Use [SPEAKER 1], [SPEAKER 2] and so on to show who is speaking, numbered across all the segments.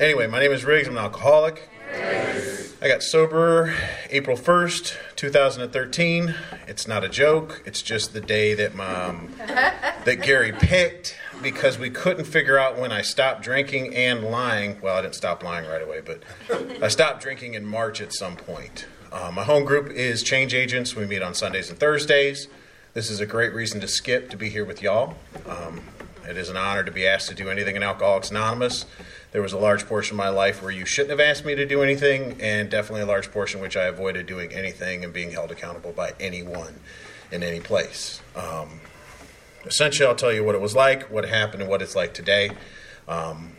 [SPEAKER 1] Anyway, my name is Riggs. I'm an alcoholic. I got sober April 1st, 2013. It's not a joke. It's just the day that mom that Gary picked because we couldn't figure out when I stopped drinking and lying. Well, I didn't stop lying right away, but I stopped drinking in March at some point. Uh, my home group is Change Agents. We meet on Sundays and Thursdays. This is a great reason to skip to be here with y'all. Um, it is an honor to be asked to do anything in Alcoholics Anonymous. There was a large portion of my life where you shouldn't have asked me to do anything, and definitely a large portion which I avoided doing anything and being held accountable by anyone in any place. Um, essentially, I'll tell you what it was like, what happened, and what it's like today. Um,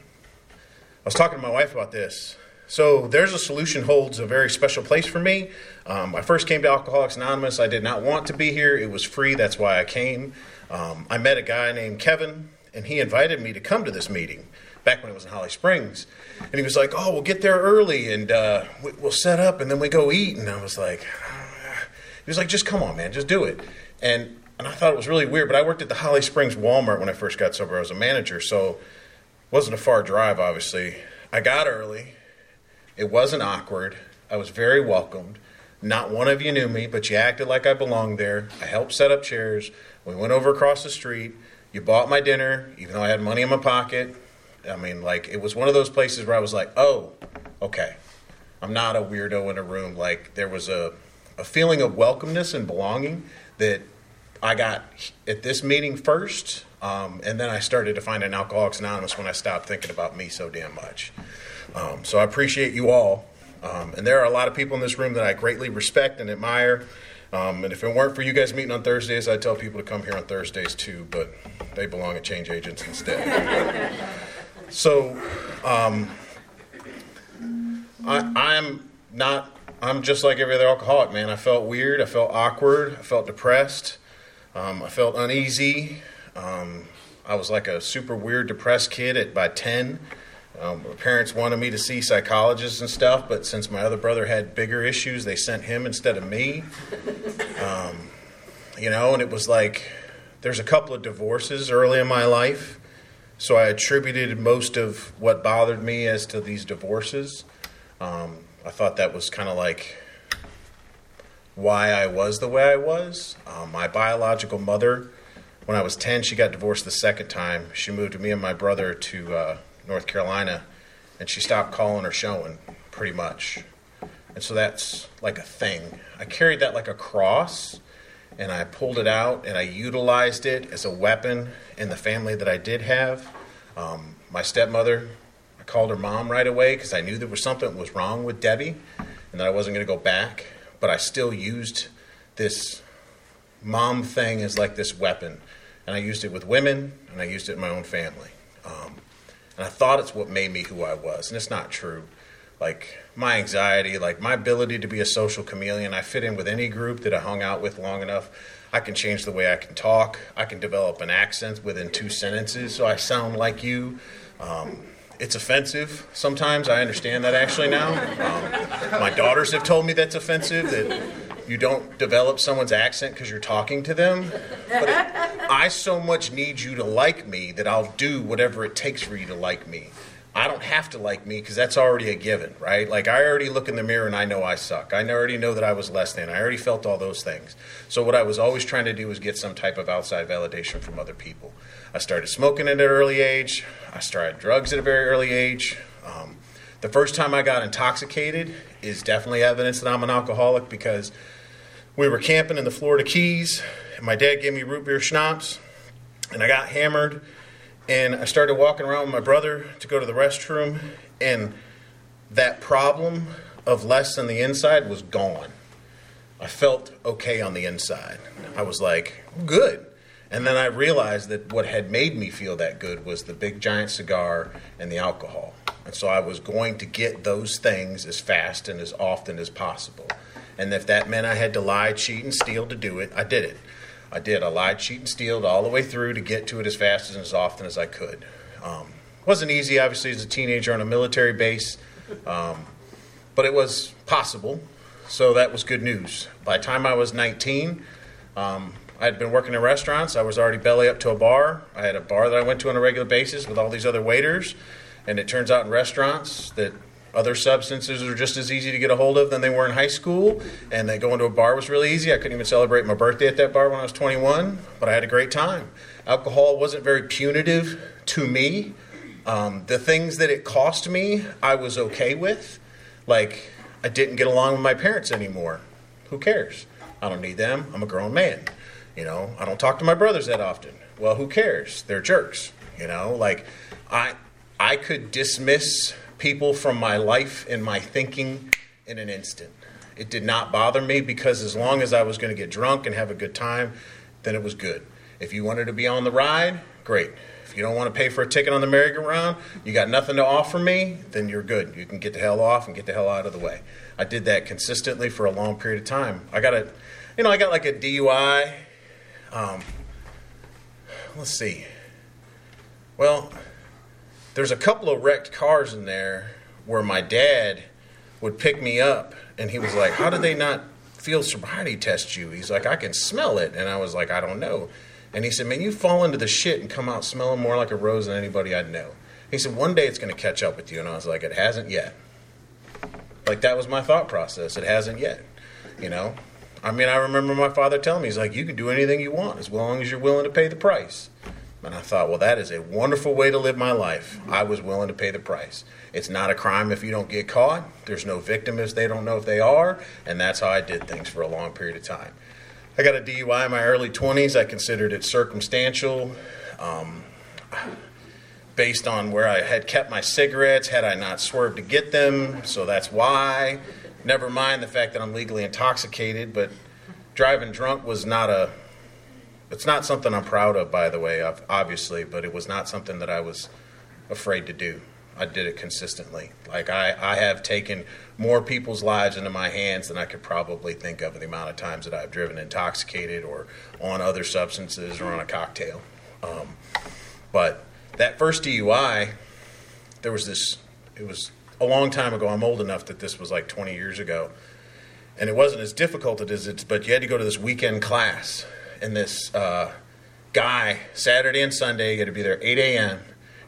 [SPEAKER 1] I was talking to my wife about this. So, There's a Solution holds a very special place for me. Um, I first came to Alcoholics Anonymous. I did not want to be here, it was free, that's why I came. Um, I met a guy named Kevin, and he invited me to come to this meeting back when it was in Holly Springs. And he was like, "Oh, we'll get there early and uh, we'll set up and then we go eat." And I was like, "He was like, just come on, man, just do it." And and I thought it was really weird. But I worked at the Holly Springs Walmart when I first got sober. I was a manager, so it wasn't a far drive. Obviously, I got early. It wasn't awkward. I was very welcomed. Not one of you knew me, but you acted like I belonged there. I helped set up chairs. We went over across the street. You bought my dinner, even though I had money in my pocket. I mean, like it was one of those places where I was like, oh, okay, I'm not a weirdo in a room. Like there was a, a feeling of welcomeness and belonging that I got at this meeting first, um, and then I started to find an Alcoholics Anonymous when I stopped thinking about me so damn much. Um, so I appreciate you all, um, and there are a lot of people in this room that I greatly respect and admire. Um, and if it weren't for you guys meeting on Thursdays, I'd tell people to come here on Thursdays too, but they belong at Change Agents instead. So, um, I, I'm not. I'm just like every other alcoholic, man. I felt weird. I felt awkward. I felt depressed. Um, I felt uneasy. Um, I was like a super weird, depressed kid at by ten. Um, my parents wanted me to see psychologists and stuff, but since my other brother had bigger issues, they sent him instead of me. Um, you know, and it was like there's a couple of divorces early in my life. So I attributed most of what bothered me as to these divorces. Um, I thought that was kind of like why I was the way I was. Um, my biological mother, when I was 10, she got divorced the second time. She moved me and my brother to uh, North Carolina, and she stopped calling or showing pretty much. And so that's like a thing. I carried that like a cross and I pulled it out and I utilized it as a weapon in the family that I did have. Um, my stepmother, I called her mom right away because I knew there was something was wrong with Debbie and that I wasn't going to go back. But I still used this mom thing as like this weapon. And I used it with women and I used it in my own family. Um, and I thought it's what made me who I was. And it's not true like my anxiety, like my ability to be a social chameleon. I fit in with any group that I hung out with long enough. I can change the way I can talk. I can develop an accent within two sentences so I sound like you. Um, it's offensive sometimes. I understand that actually now. Um, my daughters have told me that's offensive, that you don't develop someone's accent because you're talking to them. But it, I so much need you to like me that I'll do whatever it takes for you to like me. I don't have to like me because that's already a given, right? Like I already look in the mirror and I know I suck. I already know that I was less than. I already felt all those things. So what I was always trying to do was get some type of outside validation from other people. I started smoking at an early age. I started drugs at a very early age. Um, the first time I got intoxicated is definitely evidence that I'm an alcoholic because we were camping in the Florida Keys. And my dad gave me root beer schnapps, and I got hammered and I started walking around with my brother to go to the restroom, and that problem of less than the inside was gone. I felt okay on the inside. I was like, good. And then I realized that what had made me feel that good was the big giant cigar and the alcohol. And so I was going to get those things as fast and as often as possible. And if that meant I had to lie, cheat, and steal to do it, I did it. I did. I lied, cheat, and stealed all the way through to get to it as fast and as often as I could. Um, wasn't easy, obviously, as a teenager on a military base, um, but it was possible. So that was good news. By the time I was 19, um, I had been working in restaurants. I was already belly up to a bar. I had a bar that I went to on a regular basis with all these other waiters. And it turns out in restaurants that other substances are just as easy to get a hold of than they were in high school. And that going to a bar was really easy. I couldn't even celebrate my birthday at that bar when I was 21, but I had a great time. Alcohol wasn't very punitive to me. Um, the things that it cost me, I was okay with. Like, I didn't get along with my parents anymore. Who cares? I don't need them. I'm a grown man. You know, I don't talk to my brothers that often. Well, who cares? They're jerks. You know, like I I could dismiss people from my life and my thinking in an instant. It did not bother me because as long as I was going to get drunk and have a good time, then it was good. If you wanted to be on the ride, great. If you don't want to pay for a ticket on the merry-go-round, you got nothing to offer me, then you're good. You can get the hell off and get the hell out of the way. I did that consistently for a long period of time. I got a, you know, I got like a DUI. Um, let's see. Well, there's a couple of wrecked cars in there where my dad would pick me up and he was like, How did they not field sobriety test you? He's like, I can smell it. And I was like, I don't know. And he said, Man, you fall into the shit and come out smelling more like a rose than anybody I know. He said, One day it's going to catch up with you. And I was like, It hasn't yet. Like, that was my thought process. It hasn't yet. You know? I mean, I remember my father telling me, He's like, You can do anything you want as long as you're willing to pay the price. And I thought, well, that is a wonderful way to live my life. I was willing to pay the price. It's not a crime if you don't get caught. There's no victim if they don't know if they are. And that's how I did things for a long period of time. I got a DUI in my early 20s. I considered it circumstantial. Um, based on where I had kept my cigarettes, had I not swerved to get them, so that's why. Never mind the fact that I'm legally intoxicated, but driving drunk was not a it's not something I'm proud of, by the way, obviously, but it was not something that I was afraid to do. I did it consistently. Like I, I have taken more people's lives into my hands than I could probably think of the amount of times that I've driven intoxicated or on other substances or on a cocktail. Um, but that first DUI, there was this. It was a long time ago. I'm old enough that this was like 20 years ago, and it wasn't as difficult as it's. But you had to go to this weekend class, and this uh, guy Saturday and Sunday. You had to be there 8 a.m.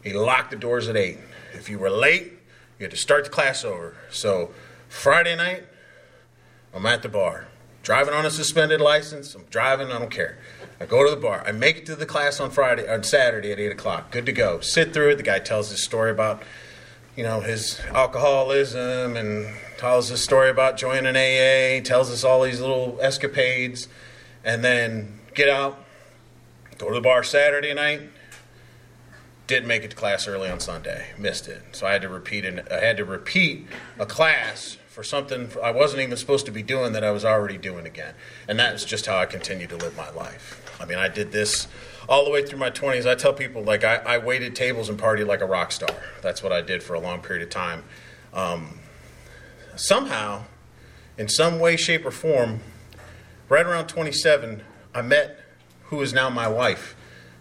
[SPEAKER 1] He locked the doors at 8. If you were late, you had to start the class over. So Friday night, I'm at the bar. Driving on a suspended license. I'm driving, I don't care. I go to the bar. I make it to the class on Friday on Saturday at 8 o'clock. Good to go. Sit through it. The guy tells his story about, you know, his alcoholism and tells his story about joining AA, tells us all these little escapades. And then get out, go to the bar Saturday night. Didn't make it to class early on Sunday. Missed it. So I had to repeat I had to repeat a class for something I wasn't even supposed to be doing that I was already doing again. And that's just how I continue to live my life. I mean, I did this all the way through my 20s. I tell people, like, I, I waited tables and partied like a rock star. That's what I did for a long period of time. Um, somehow, in some way, shape, or form, right around 27, I met who is now my wife.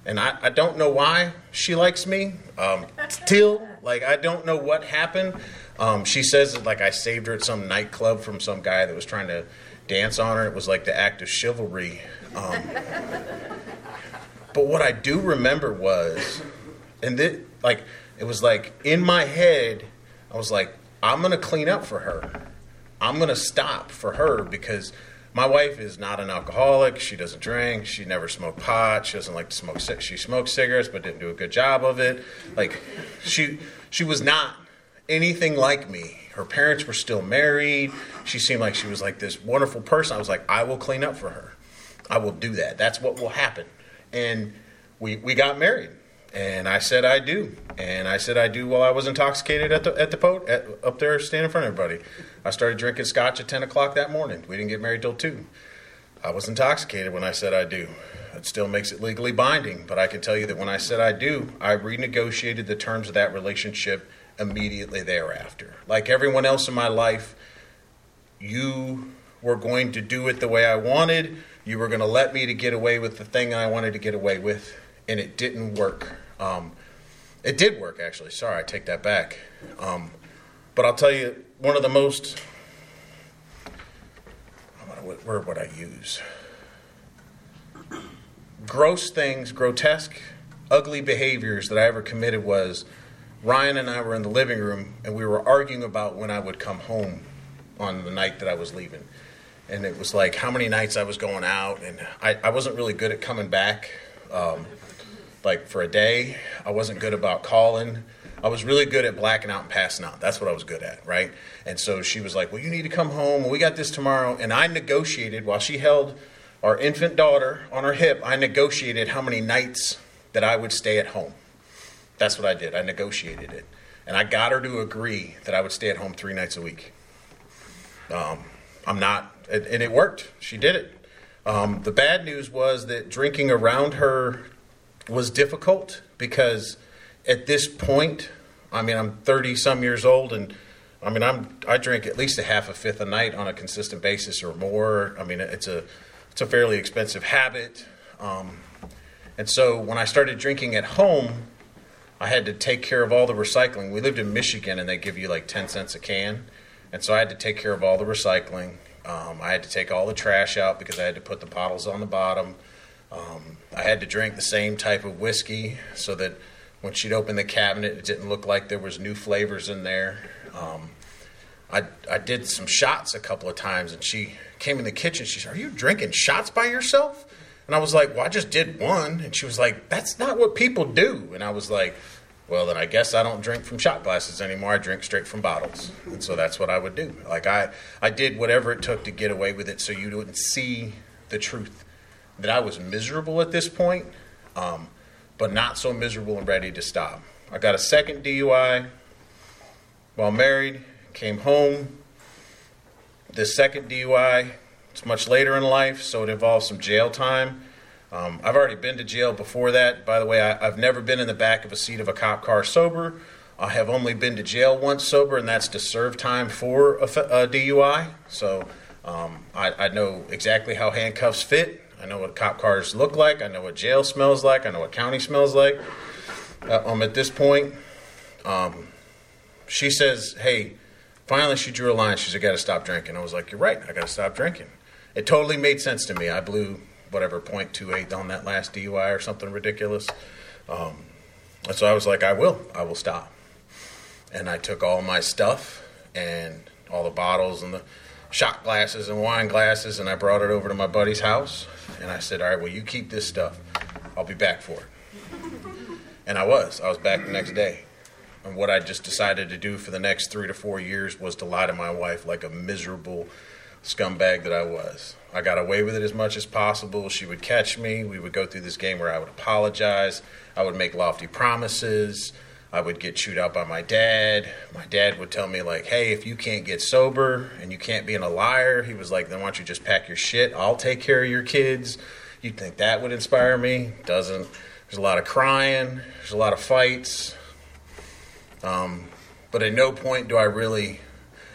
[SPEAKER 1] And I, I don't know why she likes me. Um, still, like, I don't know what happened. Um, she says that, like, I saved her at some nightclub from some guy that was trying to dance on her. It was like the act of chivalry. Um, but what I do remember was, and this, like, it was like in my head, I was like, I'm going to clean up for her. I'm going to stop for her because my wife is not an alcoholic. She doesn't drink. She never smoked pot. She doesn't like to smoke. She smoked cigarettes, but didn't do a good job of it. Like she, she was not anything like me. Her parents were still married. She seemed like she was like this wonderful person. I was like, I will clean up for her. I will do that. That's what will happen. And we we got married and I said I do, and I said I do while I was intoxicated at the at the boat at, up there standing in front of everybody. I started drinking scotch at ten o'clock that morning. We didn't get married till two. I was intoxicated when I said I do. It still makes it legally binding, but I can tell you that when I said I do, I renegotiated the terms of that relationship immediately thereafter. Like everyone else in my life, you were going to do it the way I wanted. You were going to let me to get away with the thing I wanted to get away with, and it didn't work. Um, it did work, actually. Sorry, I take that back. Um, but I'll tell you, one of the most, what word would I use? Gross things, grotesque, ugly behaviors that I ever committed was Ryan and I were in the living room and we were arguing about when I would come home on the night that I was leaving. And it was like how many nights I was going out, and I, I wasn't really good at coming back. Um, like for a day, I wasn't good about calling. I was really good at blacking out and passing out. That's what I was good at, right? And so she was like, Well, you need to come home. We got this tomorrow. And I negotiated while she held our infant daughter on her hip, I negotiated how many nights that I would stay at home. That's what I did. I negotiated it. And I got her to agree that I would stay at home three nights a week. Um, I'm not, and it worked. She did it. Um, the bad news was that drinking around her was difficult because at this point, I mean, I'm 30 some years old, and I mean, I'm I drink at least a half a fifth a night on a consistent basis or more. I mean, it's a it's a fairly expensive habit, um, and so when I started drinking at home, I had to take care of all the recycling. We lived in Michigan, and they give you like 10 cents a can, and so I had to take care of all the recycling. Um, I had to take all the trash out because I had to put the bottles on the bottom. Um, I had to drink the same type of whiskey so that when she'd open the cabinet, it didn't look like there was new flavors in there. Um, I, I did some shots a couple of times, and she came in the kitchen. She said, "Are you drinking shots by yourself?" And I was like, "Well, I just did one." And she was like, "That's not what people do." And I was like, "Well, then I guess I don't drink from shot glasses anymore. I drink straight from bottles." And so that's what I would do. Like I, I did whatever it took to get away with it, so you wouldn't see the truth that I was miserable at this point. Um, but not so miserable and ready to stop. I got a second DUI while married, came home. This second DUI, it's much later in life, so it involves some jail time. Um, I've already been to jail before that. By the way, I, have never been in the back of a seat of a cop car sober. I have only been to jail once sober, and that's to serve time for a, a DUI. So um, I, I know exactly how handcuffs fit. I know what cop cars look like. I know what jail smells like. I know what county smells like. Uh, um, at this point, um, she says, "Hey, finally she drew a line. She said, "I got to stop drinking." I was like, "You're right. I got to stop drinking." It totally made sense to me. I blew whatever 0.28 on that last DUI or something ridiculous. Um, and so I was like, "I will. I will stop." And I took all my stuff and all the bottles and the shot glasses and wine glasses, and I brought it over to my buddy's house. And I said, All right, well, you keep this stuff. I'll be back for it. And I was. I was back the next day. And what I just decided to do for the next three to four years was to lie to my wife like a miserable scumbag that I was. I got away with it as much as possible. She would catch me. We would go through this game where I would apologize. I would make lofty promises. I would get chewed out by my dad. My dad would tell me, like, hey, if you can't get sober and you can't be in a liar, he was like, then why don't you just pack your shit? I'll take care of your kids. You'd think that would inspire me. Doesn't. There's a lot of crying, there's a lot of fights. Um, but at no point do I really.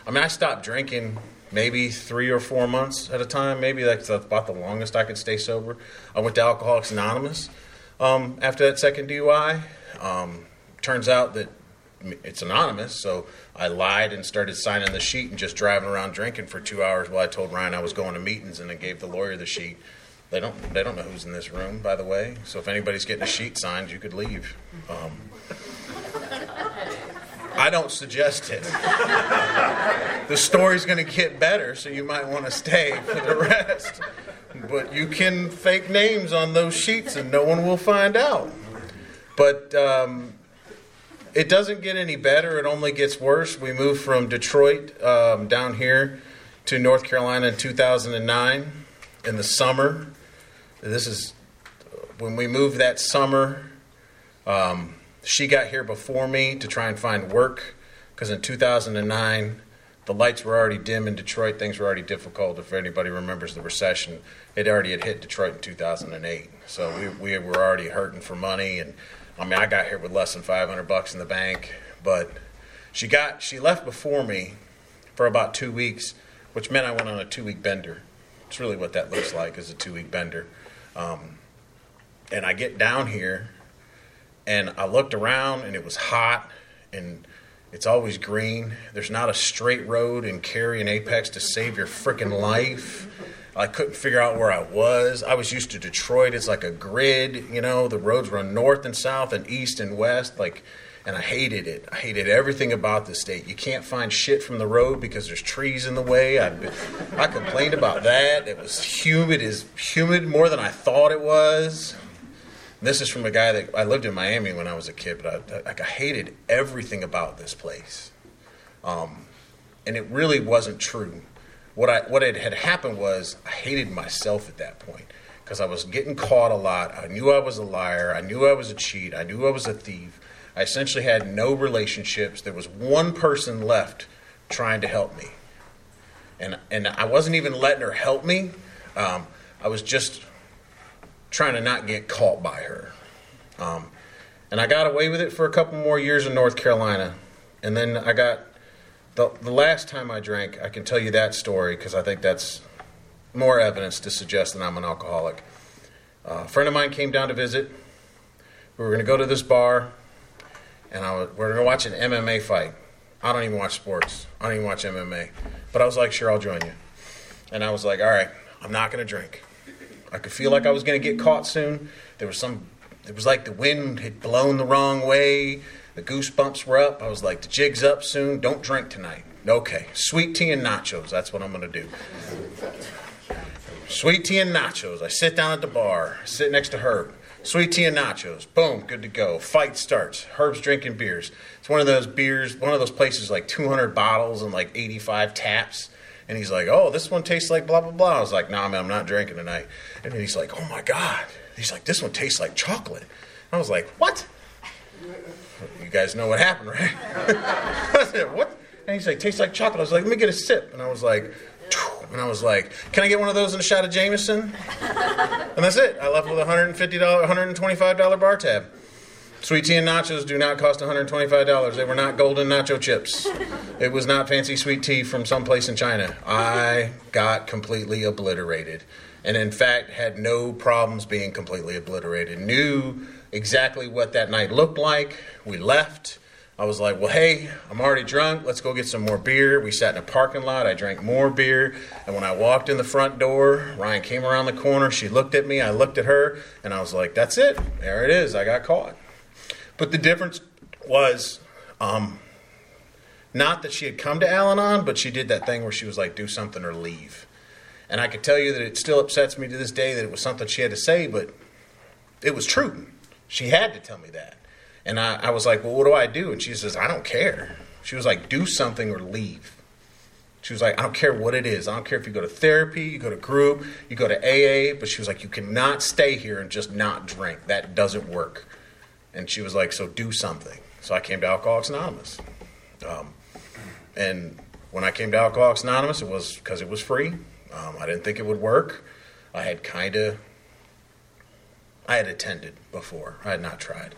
[SPEAKER 1] I mean, I stopped drinking maybe three or four months at a time. Maybe that's about the longest I could stay sober. I went to Alcoholics Anonymous um, after that second DUI. Um, turns out that it's anonymous, so I lied and started signing the sheet and just driving around drinking for two hours while I told Ryan I was going to meetings and then gave the lawyer the sheet. They don't they don't know who's in this room, by the way. So if anybody's getting a sheet signed, you could leave. Um, I don't suggest it. the story's going to get better, so you might want to stay for the rest. But you can fake names on those sheets, and no one will find out. But um, it doesn't get any better. It only gets worse. We moved from Detroit um, down here to North Carolina in 2009 in the summer. This is when we moved that summer. Um, she got here before me to try and find work because in 2009 the lights were already dim in Detroit. Things were already difficult. If anybody remembers the recession, it already had hit Detroit in 2008. So we, we were already hurting for money and I mean, I got here with less than 500 bucks in the bank, but she got she left before me for about two weeks, which meant I went on a two week bender. It's really what that looks like is a two week bender. Um, and I get down here, and I looked around, and it was hot, and it's always green. There's not a straight road in Cary and Apex to save your freaking life. I couldn't figure out where I was. I was used to Detroit. It's like a grid, you know, the roads run north and south and east and west. Like, and I hated it. I hated everything about the state. You can't find shit from the road because there's trees in the way. I, I complained about that. It was humid, is humid more than I thought it was. This is from a guy that I lived in Miami when I was a kid, but I, I, I hated everything about this place. Um, and it really wasn't true. What I what had happened was I hated myself at that point because I was getting caught a lot. I knew I was a liar. I knew I was a cheat. I knew I was a thief. I essentially had no relationships. There was one person left trying to help me, and and I wasn't even letting her help me. Um, I was just trying to not get caught by her. Um, and I got away with it for a couple more years in North Carolina, and then I got the, the last time I drank, I can tell you that story because I think that's more evidence to suggest that I'm an alcoholic. Uh, a friend of mine came down to visit. We were going to go to this bar, and I was, we are going to watch an MMA fight. I don't even watch sports. I don't even watch MMA. But I was like, sure, I'll join you. And I was like, all right, I'm not going to drink. I could feel like I was going to get caught soon. There was some, it was like the wind had blown the wrong way. The goosebumps were up. I was like, the jig's up soon. Don't drink tonight. Okay. Sweet tea and nachos. That's what I'm going to do. Sweet tea and nachos. I sit down at the bar, sit next to Herb. Sweet tea and nachos. Boom, good to go. Fight starts. Herb's drinking beers. It's one of those beers, one of those places like 200 bottles and like 85 taps. And he's like, oh, this one tastes like blah, blah, blah. I was like, nah, man, I'm not drinking tonight. And he's like, oh my God. He's like, this one tastes like chocolate. I was like, what? You guys know what happened, right? I said, what? And he's like, tastes like chocolate. I was like, let me get a sip. And I was like, and I was like, can I get one of those and a shot of Jameson? And that's it. I left with a $150, $125 bar tab. Sweet tea and nachos do not cost $125. They were not golden nacho chips. It was not fancy sweet tea from someplace in China. I got completely obliterated. And in fact, had no problems being completely obliterated. Knew exactly what that night looked like. We left. I was like, well, hey, I'm already drunk. Let's go get some more beer. We sat in a parking lot. I drank more beer. And when I walked in the front door, Ryan came around the corner. She looked at me. I looked at her. And I was like, that's it. There it is. I got caught. But the difference was um, not that she had come to Al Anon, but she did that thing where she was like, do something or leave. And I could tell you that it still upsets me to this day that it was something she had to say, but it was true. She had to tell me that. And I, I was like, well, what do I do? And she says, I don't care. She was like, do something or leave. She was like, I don't care what it is. I don't care if you go to therapy, you go to group, you go to AA, but she was like, you cannot stay here and just not drink. That doesn't work. And she was like, so do something. So I came to Alcoholics Anonymous. Um, and when I came to Alcoholics Anonymous, it was because it was free. Um, I didn't think it would work. I had kind of I had attended before. I had not tried.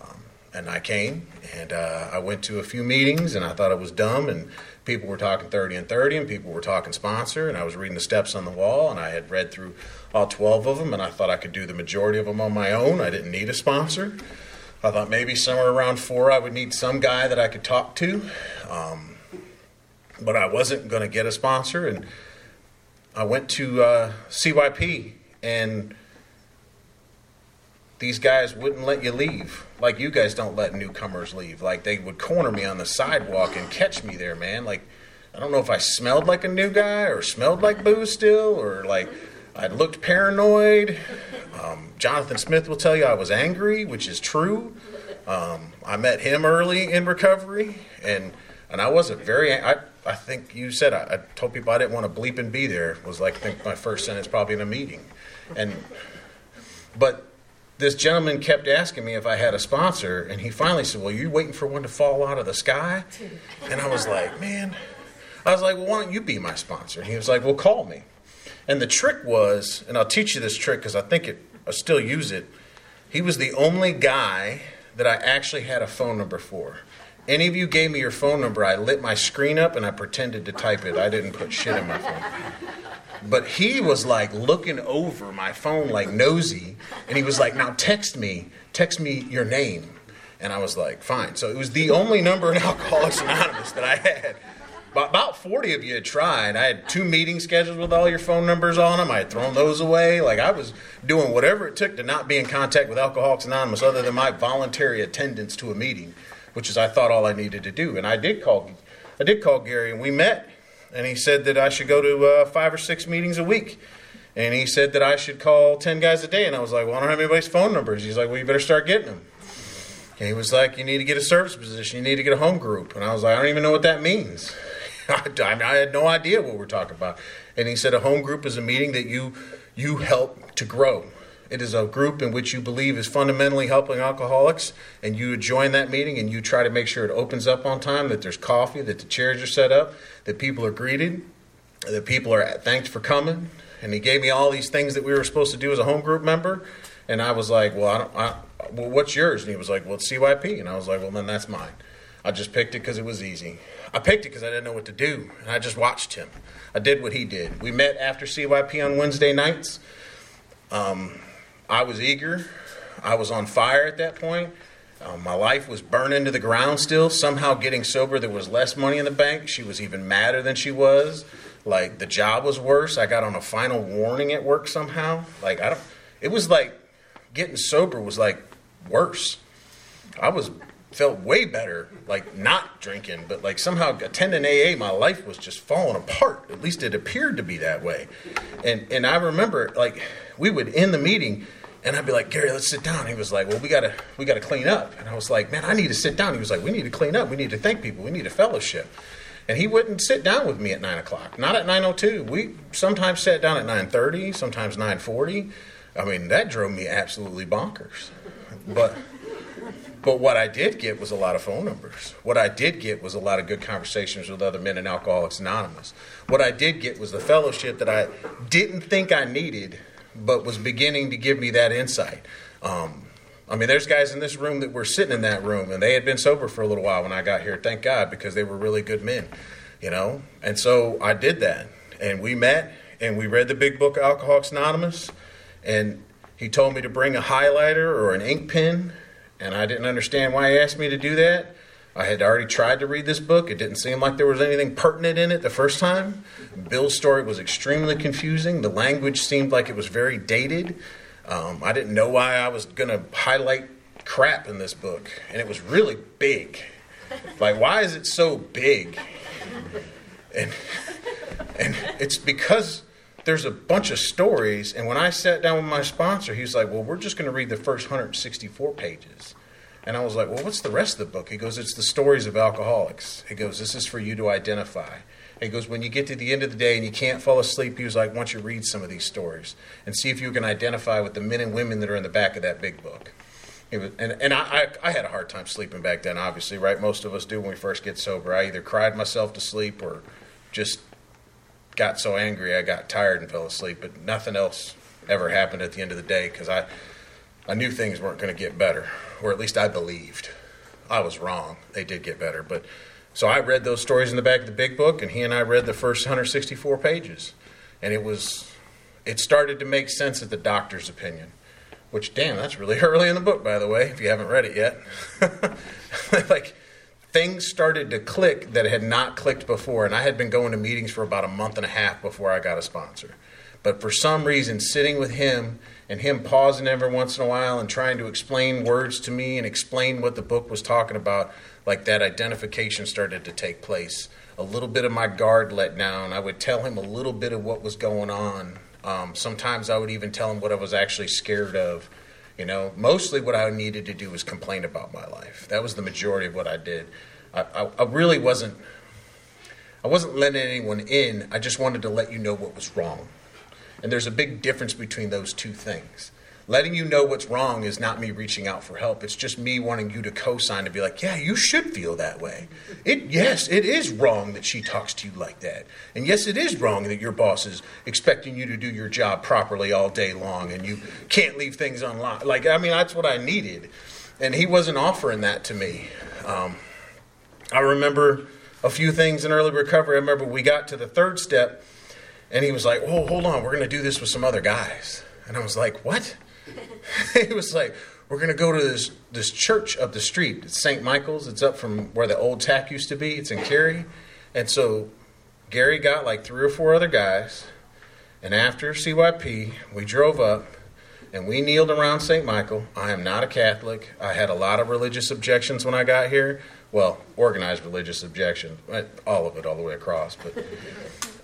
[SPEAKER 1] Um, and I came and uh, I went to a few meetings and I thought it was dumb and people were talking 30 and 30 and people were talking sponsor and I was reading the steps on the wall and I had read through all 12 of them and I thought I could do the majority of them on my own. I didn't need a sponsor. I thought maybe somewhere around four I would need some guy that I could talk to. Um, but I wasn't going to get a sponsor and I went to uh, CYP and these guys wouldn't let you leave. Like you guys don't let newcomers leave. Like they would corner me on the sidewalk and catch me there, man. Like I don't know if I smelled like a new guy or smelled like booze still or like I looked paranoid. Um, Jonathan Smith will tell you I was angry, which is true. Um, I met him early in recovery, and and I wasn't very. I I think you said I, I told people I didn't want to bleep and be there. Was like I think my first sentence probably in a meeting, and but this gentleman kept asking me if I had a sponsor, and he finally said, Well, you're waiting for one to fall out of the sky? And I was like, Man, I was like, Well, why don't you be my sponsor? And he was like, Well, call me. And the trick was, and I'll teach you this trick because I think it, I still use it. He was the only guy that I actually had a phone number for. Any of you gave me your phone number, I lit my screen up and I pretended to type it. I didn't put shit in my phone. But he was like looking over my phone like nosy, and he was like, "Now text me, text me your name." And I was like, "Fine." So it was the only number in Alcoholics Anonymous that I had. About 40 of you had tried. I had two meeting schedules with all your phone numbers on them. I had thrown those away. Like I was doing whatever it took to not be in contact with Alcoholics Anonymous other than my voluntary attendance to a meeting. Which is I thought all I needed to do. And I did call, I did call Gary, and we met, and he said that I should go to uh, five or six meetings a week. And he said that I should call 10 guys a day. And I was like, well, I don't have anybody's phone numbers. He's like, well, you better start getting them. And he was like, you need to get a service position. You need to get a home group. And I was like, I don't even know what that means. I, I had no idea what we're talking about. And he said, a home group is a meeting that you, you help to grow. It is a group in which you believe is fundamentally helping alcoholics, and you join that meeting and you try to make sure it opens up on time, that there's coffee, that the chairs are set up, that people are greeted, that people are thanked for coming. And he gave me all these things that we were supposed to do as a home group member. And I was like, well, I don't, I, well, what's yours? And he was like, well, it's CYP. And I was like, well, then that's mine. I just picked it because it was easy. I picked it because I didn't know what to do, and I just watched him. I did what he did. We met after CYP on Wednesday nights. Um, I was eager. I was on fire at that point. Um, my life was burning to the ground still. Somehow getting sober, there was less money in the bank. She was even madder than she was. Like the job was worse. I got on a final warning at work somehow. Like I don't. It was like getting sober was like worse. I was felt way better like not drinking, but like somehow attending AA, my life was just falling apart. At least it appeared to be that way. And and I remember like we would end the meeting and I'd be like, Gary, let's sit down. He was like, Well, we gotta we gotta clean up. And I was like, Man, I need to sit down. He was like, We need to clean up. We need to thank people. We need a fellowship. And he wouldn't sit down with me at nine o'clock. Not at nine o oh two. We sometimes sat down at nine thirty, sometimes nine forty. I mean, that drove me absolutely bonkers. But but what I did get was a lot of phone numbers. What I did get was a lot of good conversations with other men in Alcoholics Anonymous. What I did get was the fellowship that I didn't think I needed, but was beginning to give me that insight. Um, I mean, there's guys in this room that were sitting in that room, and they had been sober for a little while when I got here. Thank God, because they were really good men, you know. And so I did that, and we met, and we read the big book, Alcoholics Anonymous, and he told me to bring a highlighter or an ink pen and I didn't understand why he asked me to do that. I had already tried to read this book. It didn't seem like there was anything pertinent in it the first time. Bill's story was extremely confusing. The language seemed like it was very dated. Um, I didn't know why I was going to highlight crap in this book, and it was really big. Like, why is it so big? And and it's because there's a bunch of stories. And when I sat down with my sponsor, he was like, Well, we're just going to read the first 164 pages. And I was like, Well, what's the rest of the book? He goes, It's the stories of alcoholics. He goes, This is for you to identify. He goes, When you get to the end of the day and you can't fall asleep, he was like, Why don't you read some of these stories and see if you can identify with the men and women that are in the back of that big book. Was, and and I, I, I, had a hard time sleeping back then, obviously, right? Most of us do when we first get sober. I either cried myself to sleep or just got so angry I got tired and fell asleep. But nothing else ever happened at the end of the day because I, I knew things weren't going to get better, or at least I believed. I was wrong. They did get better. But so I read those stories in the back of the big book, and he and I read the first 164 pages. And it was, it started to make sense of the doctor's opinion. Which, damn, that's really early in the book, by the way, if you haven't read it yet. like, things started to click that had not clicked before. And I had been going to meetings for about a month and a half before I got a sponsor. But for some reason, sitting with him and him pausing every once in a while and trying to explain words to me and explain what the book was talking about, like that identification started to take place. A little bit of my guard let down. I would tell him a little bit of what was going on. Um, sometimes I would even tell him what I was actually scared of. You know, mostly what I needed to do was complain about my life. That was the majority of what I did. I, I, I really wasn't. I wasn't letting anyone in. I just wanted to let you know what was wrong. And there's a big difference between those two things. Letting you know what's wrong is not me reaching out for help. It's just me wanting you to co-sign to be like, "Yeah, you should feel that way." It yes, it is wrong that she talks to you like that. And yes, it is wrong that your boss is expecting you to do your job properly all day long and you can't leave things unlocked. Like I mean, that's what I needed. And he wasn't offering that to me. Um, I remember a few things in early recovery. I remember we got to the third step and he was like, "Oh, hold on, we're going to do this with some other guys." And I was like, "What?" he was like, "We're going to go to this this church up the street. It's St. Michael's. It's up from where the old tack used to be. It's in Cary." And so Gary got like three or four other guys, and after CYP, we drove up, and we kneeled around St. Michael. I am not a Catholic. I had a lot of religious objections when I got here. Well, organized religious objections, all of it, all the way across. But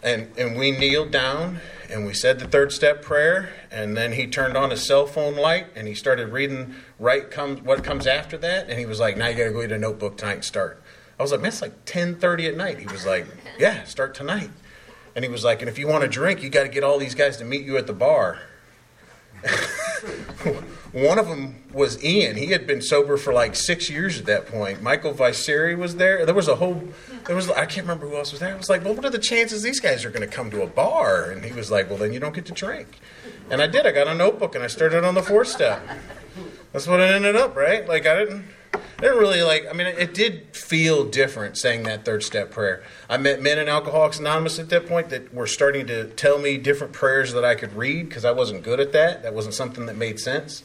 [SPEAKER 1] and and we kneeled down and we said the third step prayer, and then he turned on his cell phone light and he started reading right comes what comes after that, and he was like, "Now you got to go get a notebook tonight and start." I was like, "Man, it's like 10:30 at night." He was like, "Yeah, start tonight." And he was like, "And if you want a drink, you got to get all these guys to meet you at the bar." One of them was Ian. He had been sober for like six years at that point. Michael Viceri was there. There was a whole, there was I can't remember who else was there. I was like, well, what are the chances these guys are going to come to a bar? And he was like, well, then you don't get to drink. And I did. I got a notebook and I started on the fourth step. That's what it ended up, right? Like I didn't didn't really like. I mean, it did feel different saying that third step prayer. I met men in Alcoholics Anonymous at that point that were starting to tell me different prayers that I could read because I wasn't good at that. That wasn't something that made sense.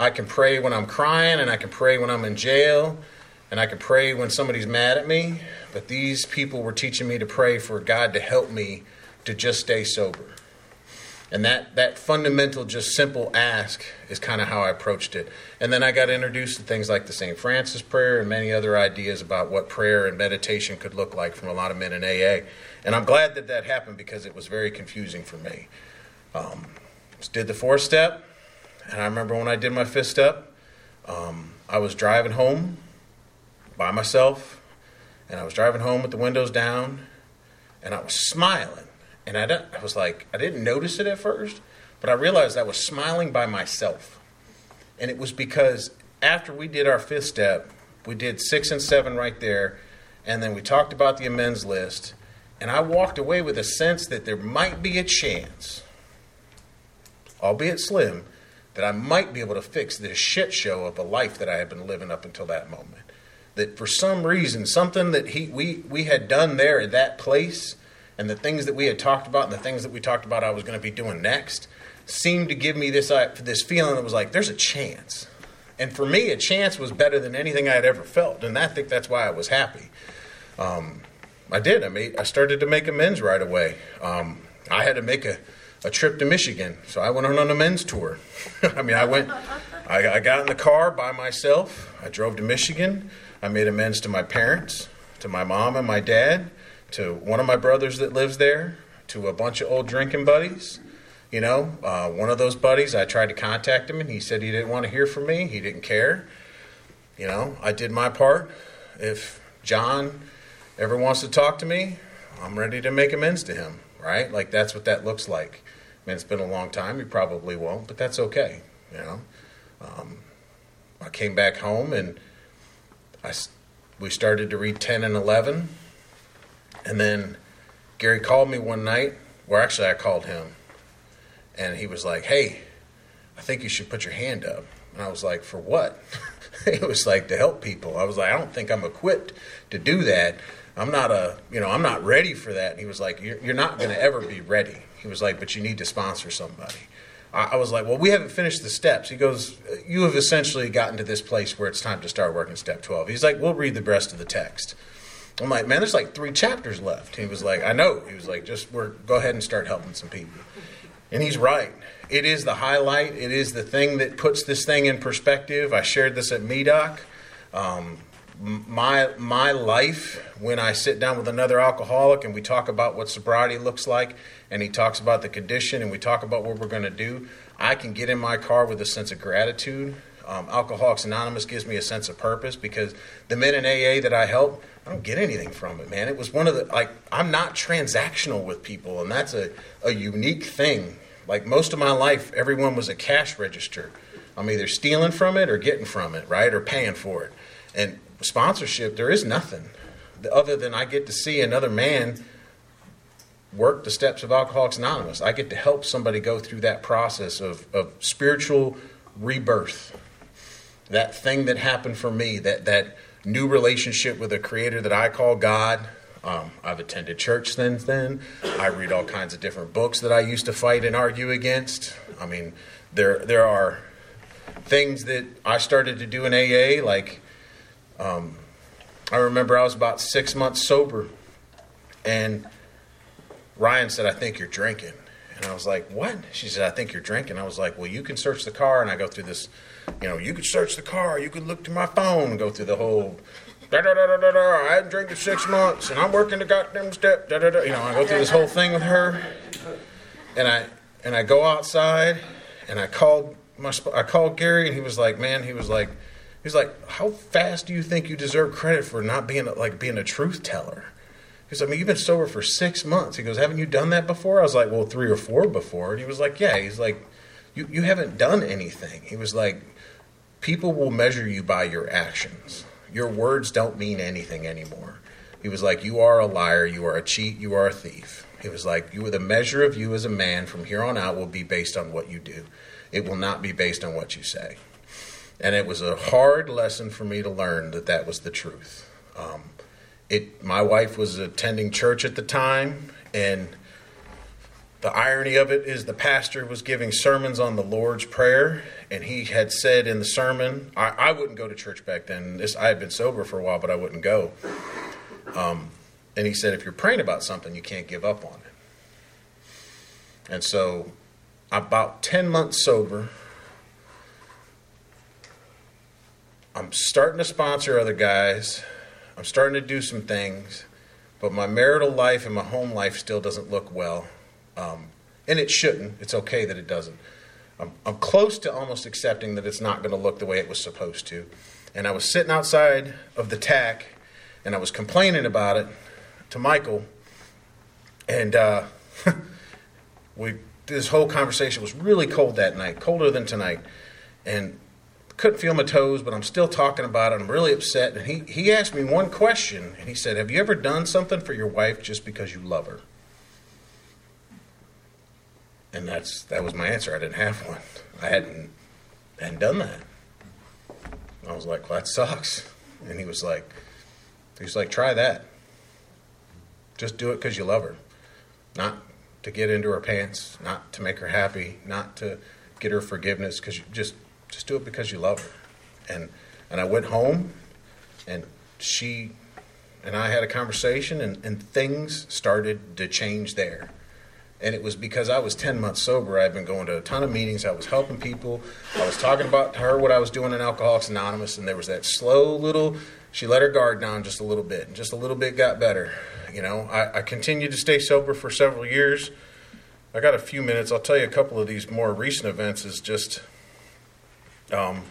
[SPEAKER 1] I can pray when I'm crying, and I can pray when I'm in jail, and I can pray when somebody's mad at me. But these people were teaching me to pray for God to help me to just stay sober. And that, that fundamental, just simple ask is kind of how I approached it. And then I got introduced to things like the St. Francis prayer and many other ideas about what prayer and meditation could look like from a lot of men in AA. And I'm glad that that happened because it was very confusing for me. Um, did the four step, and I remember when I did my fifth step, um, I was driving home by myself, and I was driving home with the windows down, and I was smiling and I, I was like, I didn't notice it at first, but I realized I was smiling by myself. And it was because after we did our fifth step, we did six and seven right there, and then we talked about the amends list, and I walked away with a sense that there might be a chance, albeit slim, that I might be able to fix this shit show of a life that I had been living up until that moment. That for some reason, something that he we we had done there at that place and the things that we had talked about and the things that we talked about I was going to be doing next seemed to give me this uh, this feeling that was like there's a chance. And for me, a chance was better than anything I had ever felt, and I think that's why I was happy. Um, I did. I made. I started to make amends right away. Um, I had to make a, a trip to Michigan, so I went on a men's tour. I mean, I went. I, I got in the car by myself. I drove to Michigan. I made amends to my parents, to my mom and my dad to one of my brothers that lives there, to a bunch of old drinking buddies. You know, uh, one of those buddies, I tried to contact him and he said he didn't want to hear from me. He didn't care. You know, I did my part. If John ever wants to talk to me, I'm ready to make amends to him, right? Like that's what that looks like. I mean, it's been a long time. You probably won't, but that's okay. You know, um, I came back home and I we started to read 10 and 11 and then Gary called me one night, Well, actually, I called him, and he was like, Hey, I think you should put your hand up. And I was like, For what? it was like to help people. I was like, I don't think I'm equipped to do that. I'm not a, you know, I'm not ready for that. And he was like, You're, you're not going to ever be ready. He was like, But you need to sponsor somebody. I, I was like, Well, we haven't finished the steps. He goes, You have essentially gotten to this place where it's time to start working step 12. He's like, We'll read the rest of the text. I'm like, man, there's like three chapters left. He was like, I know. He was like, just we're go ahead and start helping some people. And he's right. It is the highlight. It is the thing that puts this thing in perspective. I shared this at MEDOC. Um, my my life when I sit down with another alcoholic and we talk about what sobriety looks like, and he talks about the condition, and we talk about what we're going to do. I can get in my car with a sense of gratitude. Um, Alcoholics Anonymous gives me a sense of purpose because the men in AA that I help, I don't get anything from it, man. It was one of the like I'm not transactional with people, and that's a, a unique thing. Like most of my life, everyone was a cash register. I'm either stealing from it or getting from it, right, or paying for it. And sponsorship, there is nothing other than I get to see another man work the steps of Alcoholics Anonymous. I get to help somebody go through that process of, of spiritual rebirth. That thing that happened for me, that that new relationship with a creator that I call God. Um, I've attended church since then. I read all kinds of different books that I used to fight and argue against. I mean, there there are things that I started to do in AA. Like, um, I remember I was about six months sober, and Ryan said, "I think you're drinking." And I was like, what? She said, I think you're drinking. I was like, well, you can search the car. And I go through this, you know, you could search the car. You could look through my phone go through the whole, da da da da da. I hadn't drank in six months and I'm working the goddamn step, da da da. You know, I go through this whole thing with her. And I, and I go outside and I called my, I called Gary and he was like, man, he was like, He's like, how fast do you think you deserve credit for not being like being a truth teller? Because I mean, you've been sober for six months. He goes, haven't you done that before? I was like, well, three or four before. And he was like, yeah. He's like, you you haven't done anything. He was like, people will measure you by your actions. Your words don't mean anything anymore. He was like, you are a liar. You are a cheat. You are a thief. He was like, you the measure of you as a man from here on out will be based on what you do. It will not be based on what you say. And it was a hard lesson for me to learn that that was the truth. Um, it my wife was attending church at the time and the irony of it is the pastor was giving sermons on the lord's prayer and he had said in the sermon i, I wouldn't go to church back then. This i had been sober for a while but i wouldn't go. Um, and he said if you're praying about something you can't give up on it. And so about 10 months sober i'm starting to sponsor other guys I'm starting to do some things, but my marital life and my home life still doesn't look well. Um, and it shouldn't. It's okay that it doesn't. I'm, I'm close to almost accepting that it's not going to look the way it was supposed to. And I was sitting outside of the tack and I was complaining about it to Michael. And uh, we this whole conversation was really cold that night, colder than tonight. And couldn't feel my toes, but I'm still talking about it. I'm really upset. And he, he asked me one question, and he said, Have you ever done something for your wife just because you love her? And that's that was my answer. I didn't have one. I hadn't hadn't done that. I was like, well, that sucks. And he was like, he was like, try that. Just do it because you love her, not to get into her pants, not to make her happy, not to get her forgiveness, because you just just do it because you love her. And and I went home, and she and I had a conversation, and, and things started to change there. And it was because I was 10 months sober. I'd been going to a ton of meetings. I was helping people. I was talking about to her what I was doing in Alcoholics Anonymous. And there was that slow little, she let her guard down just a little bit. And just a little bit got better. You know, I, I continued to stay sober for several years. I got a few minutes. I'll tell you a couple of these more recent events is just um,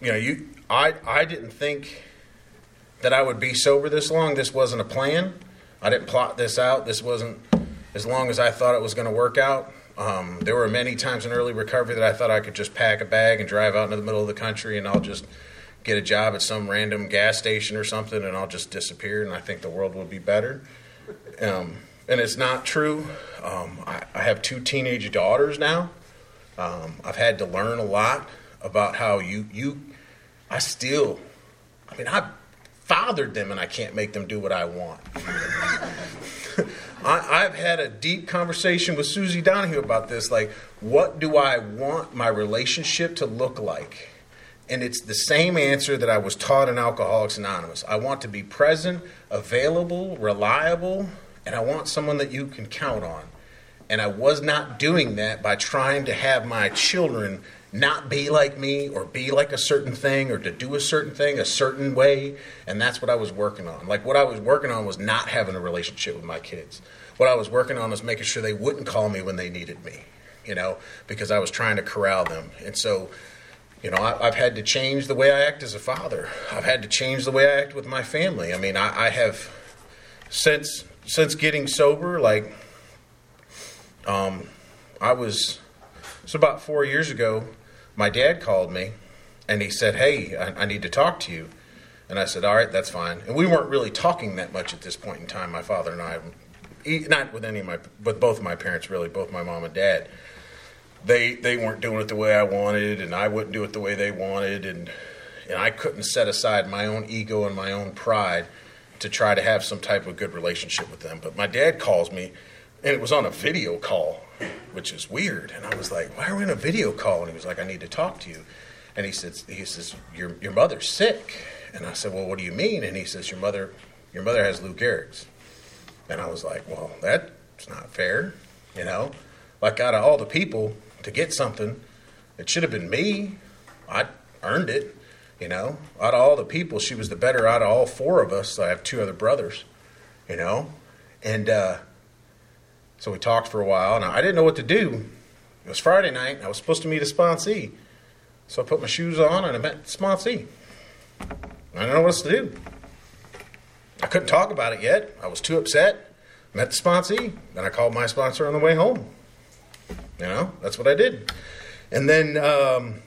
[SPEAKER 1] you know, you I I didn't think that I would be sober this long. This wasn't a plan. I didn't plot this out. This wasn't as long as I thought it was going to work out. Um, there were many times in early recovery that I thought I could just pack a bag and drive out into the middle of the country and I'll just get a job at some random gas station or something and I'll just disappear and I think the world will be better. Um, and it's not true. Um, I, I have two teenage daughters now. Um, I've had to learn a lot about how you you. I still, I mean, I fathered them, and I can't make them do what I want. I, have had a deep conversation with Susie Donahue about this. Like, what do I want my relationship to look like? And it's the same answer that I was taught in Alcoholics Anonymous. I want to be present, available, reliable, and I want someone that you can count on. And I was not doing that by trying to have my children not be like me or be like a certain thing or to do a certain thing a certain way. And that's what I was working on. Like what I was working on was not having a relationship with my kids. What I was working on was making sure they wouldn't call me when they needed me, you know, because I was trying to corral them. And so, you know, I, have had to change the way I act as a father. I've had to change the way I act with my family. I mean, I, I have since since getting sober, like um, I was, so about four years ago, my dad called me and he said, Hey, I, I, need to talk to you. And I said, All right, that's fine. And we weren't really talking that much at this point in time, my father and I, not with any of my, with both of my parents, really, both my mom and dad. They, they weren't doing it the way I wanted, and I wouldn't do it the way they wanted, and, and I couldn't set aside my own ego and my own pride to try to have some type of good relationship with them. But my dad calls me and it was on a video call, which is weird. And I was like, "Why are we on a video call?" And he was like, "I need to talk to you." And he says, "He says your your mother's sick." And I said, "Well, what do you mean?" And he says, "Your mother your mother has Lou Gehrig's." And I was like, "Well, that's not fair." You know, like out of all the people to get something, it should have been me. I earned it. You know, out of all the people, she was the better out of all four of us. I have two other brothers. You know, and uh, so we talked for a while, and I didn't know what to do. It was Friday night. I was supposed to meet a sponsee. So I put my shoes on and I met sponsee. I didn't know what else to do. I couldn't talk about it yet. I was too upset. Met the sponsee. Then I called my sponsor on the way home. You know, that's what I did. And then um,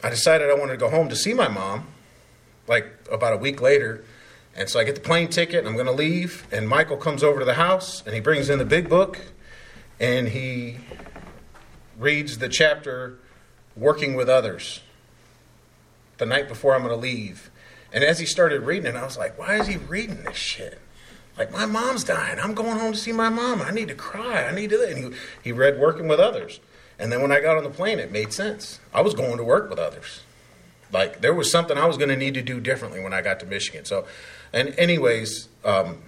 [SPEAKER 1] I decided I wanted to go home to see my mom, like about a week later. And so I get the plane ticket and I'm going to leave. And Michael comes over to the house and he brings in the big book and he reads the chapter Working with Others the night before I'm going to leave. And as he started reading it, I was like, why is he reading this shit? Like, my mom's dying. I'm going home to see my mom. I need to cry. I need to. And he, he read Working with Others. And then when I got on the plane, it made sense. I was going to work with others. Like, there was something I was going to need to do differently when I got to Michigan. So and anyways, um,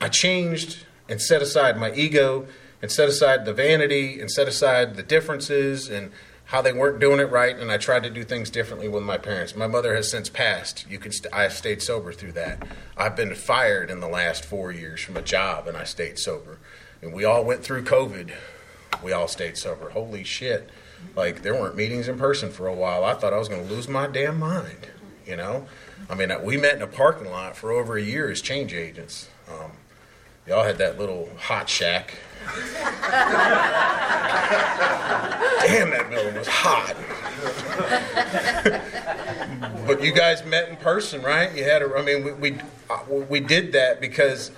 [SPEAKER 1] I changed and set aside my ego and set aside the vanity and set aside the differences and how they weren't doing it right. And I tried to do things differently with my parents. My mother has since passed. You can st- I stayed sober through that. I've been fired in the last four years from a job, and I stayed sober. And we all went through COVID. We all stayed sober. Holy shit! Like there weren't meetings in person for a while. I thought I was going to lose my damn mind. You know. I mean, we met in a parking lot for over a year as change agents. Um, y'all had that little hot shack. Damn, that building was hot. but you guys met in person, right? You had a, I mean, we, we, uh, we did that because,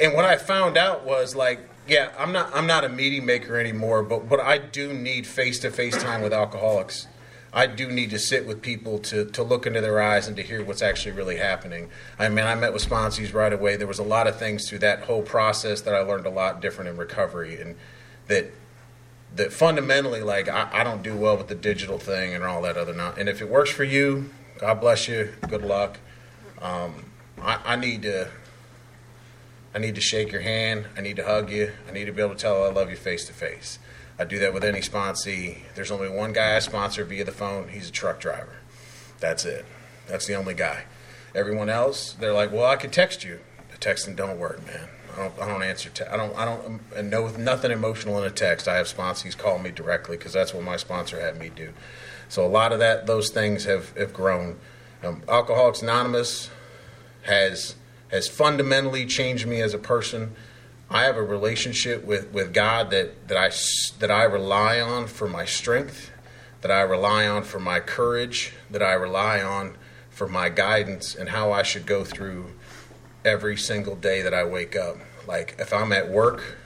[SPEAKER 1] and what I found out was like, yeah, I'm not, I'm not a meeting maker anymore, but, but I do need face to face time with alcoholics. I do need to sit with people to, to look into their eyes and to hear what's actually really happening. I mean, I met with sponsees right away. There was a lot of things through that whole process that I learned a lot different in recovery, and that that fundamentally, like, I, I don't do well with the digital thing and all that other. Not, and if it works for you, God bless you. Good luck. Um, I, I need to. I need to shake your hand. I need to hug you. I need to be able to tell I love you face to face. I do that with any sponsee. There's only one guy I sponsor via the phone. He's a truck driver. That's it. That's the only guy. Everyone else, they're like, well, I could text you. The texting don't work, man. I don't, I don't answer. Te- I don't. I don't. And no, nothing emotional in a text. I have sponsees call me directly because that's what my sponsor had me do. So a lot of that, those things have have grown. Um, Alcoholics Anonymous has has fundamentally changed me as a person. I have a relationship with, with God that, that, I, that I rely on for my strength, that I rely on for my courage, that I rely on for my guidance and how I should go through every single day that I wake up. Like if I'm at work,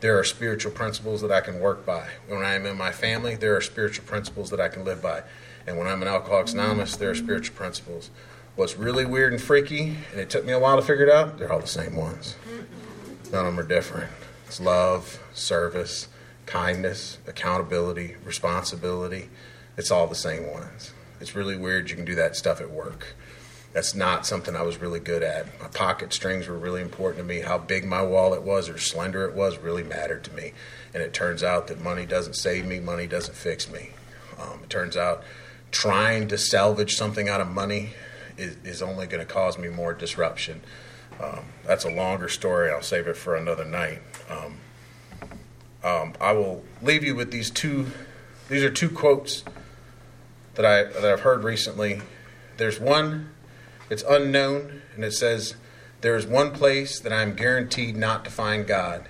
[SPEAKER 1] there are spiritual principles that I can work by. When I am in my family, there are spiritual principles that I can live by. And when I'm an Alcoholics Anonymous, there are spiritual principles. What's really weird and freaky, and it took me a while to figure it out, they're all the same ones. None of them are different. It's love, service, kindness, accountability, responsibility. It's all the same ones. It's really weird you can do that stuff at work. That's not something I was really good at. My pocket strings were really important to me. How big my wallet was or slender it was really mattered to me. And it turns out that money doesn't save me, money doesn't fix me. Um, it turns out trying to salvage something out of money is, is only going to cause me more disruption. Um, that's a longer story. I'll save it for another night. Um, um, I will leave you with these two. These are two quotes that I that I've heard recently. There's one. It's unknown, and it says, "There is one place that I am guaranteed not to find God,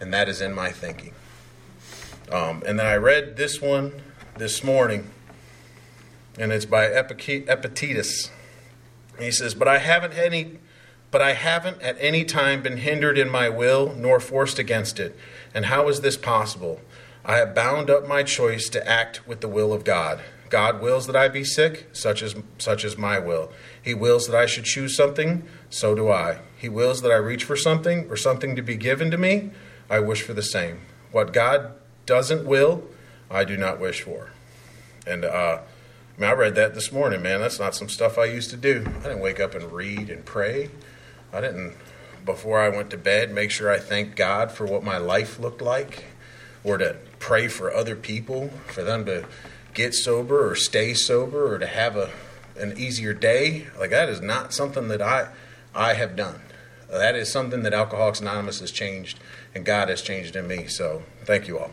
[SPEAKER 1] and that is in my thinking." Um, and then I read this one this morning, and it's by Epictetus. he says, "But I haven't had any." But I haven't at any time been hindered in my will nor forced against it. And how is this possible? I have bound up my choice to act with the will of God. God wills that I be sick, such as such as my will. He wills that I should choose something, so do I. He wills that I reach for something or something to be given to me, I wish for the same. What God doesn't will, I do not wish for. And uh, I, mean, I read that this morning, man. That's not some stuff I used to do. I didn't wake up and read and pray. I didn't before I went to bed, make sure I thank God for what my life looked like, or to pray for other people, for them to get sober or stay sober or to have a an easier day. Like that is not something that I I have done. That is something that Alcoholics Anonymous has changed and God has changed in me. So thank you all.